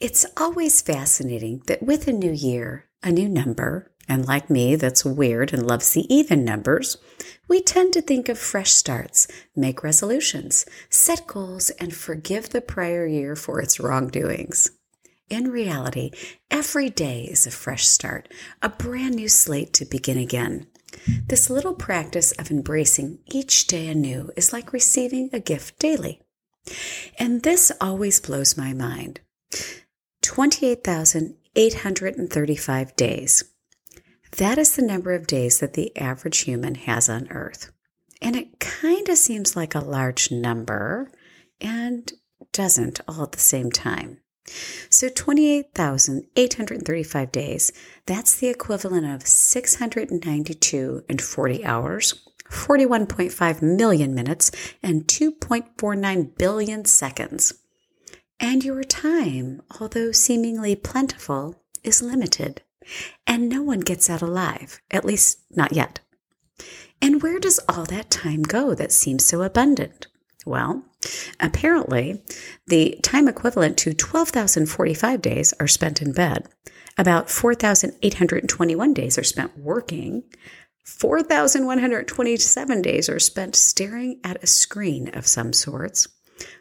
It's always fascinating that with a new year, a new number, and like me, that's weird and loves the even numbers, we tend to think of fresh starts, make resolutions, set goals, and forgive the prior year for its wrongdoings. In reality, every day is a fresh start, a brand new slate to begin again. This little practice of embracing each day anew is like receiving a gift daily. And this always blows my mind. 28,835 days. That is the number of days that the average human has on Earth. And it kind of seems like a large number and doesn't all at the same time. So 28,835 days, that's the equivalent of 692 and 40 hours, 41.5 million minutes, and 2.49 billion seconds. And your time, although seemingly plentiful, is limited. And no one gets out alive, at least not yet. And where does all that time go that seems so abundant? Well, apparently, the time equivalent to 12,045 days are spent in bed. About 4,821 days are spent working. 4,127 days are spent staring at a screen of some sorts.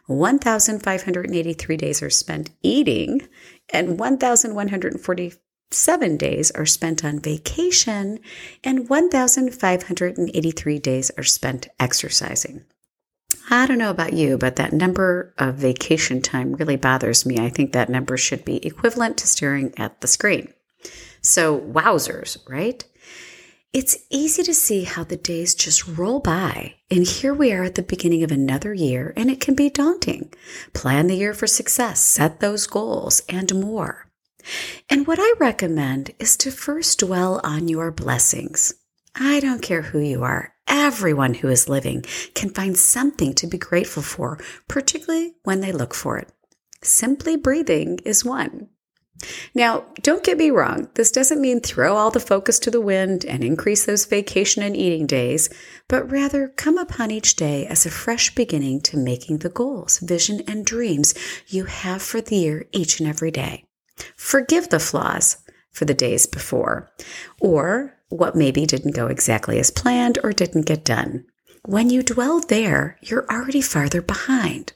1,583 days are spent eating, and 1,147 days are spent on vacation, and 1,583 days are spent exercising. I don't know about you, but that number of vacation time really bothers me. I think that number should be equivalent to staring at the screen. So, wowzers, right? It's easy to see how the days just roll by, and here we are at the beginning of another year, and it can be daunting. Plan the year for success, set those goals, and more. And what I recommend is to first dwell on your blessings. I don't care who you are, everyone who is living can find something to be grateful for, particularly when they look for it. Simply breathing is one. Now, don't get me wrong, this doesn't mean throw all the focus to the wind and increase those vacation and eating days, but rather come upon each day as a fresh beginning to making the goals, vision, and dreams you have for the year each and every day. Forgive the flaws for the days before, or what maybe didn't go exactly as planned or didn't get done. When you dwell there, you're already farther behind.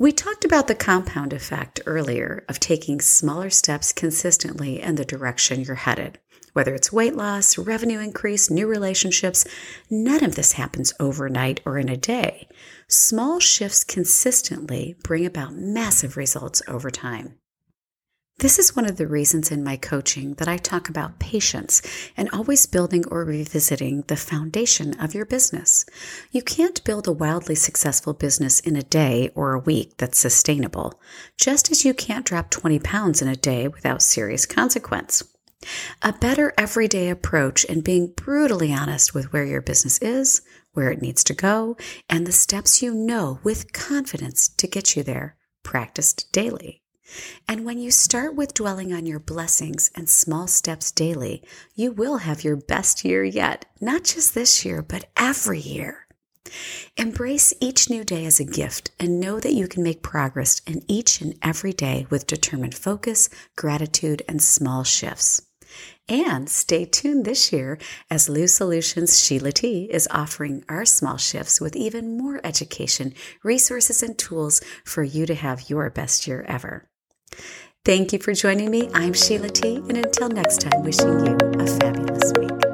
We talked about the compound effect earlier of taking smaller steps consistently in the direction you're headed. Whether it's weight loss, revenue increase, new relationships, none of this happens overnight or in a day. Small shifts consistently bring about massive results over time. This is one of the reasons in my coaching that I talk about patience and always building or revisiting the foundation of your business. You can't build a wildly successful business in a day or a week that's sustainable, just as you can't drop 20 pounds in a day without serious consequence. A better everyday approach and being brutally honest with where your business is, where it needs to go, and the steps you know with confidence to get you there, practiced daily. And when you start with dwelling on your blessings and small steps daily, you will have your best year yet, not just this year, but every year. Embrace each new day as a gift and know that you can make progress in each and every day with determined focus, gratitude, and small shifts. And stay tuned this year as Lou Solutions Sheila T is offering our small shifts with even more education, resources, and tools for you to have your best year ever. Thank you for joining me. I'm Sheila T. And until next time, wishing you a fabulous week.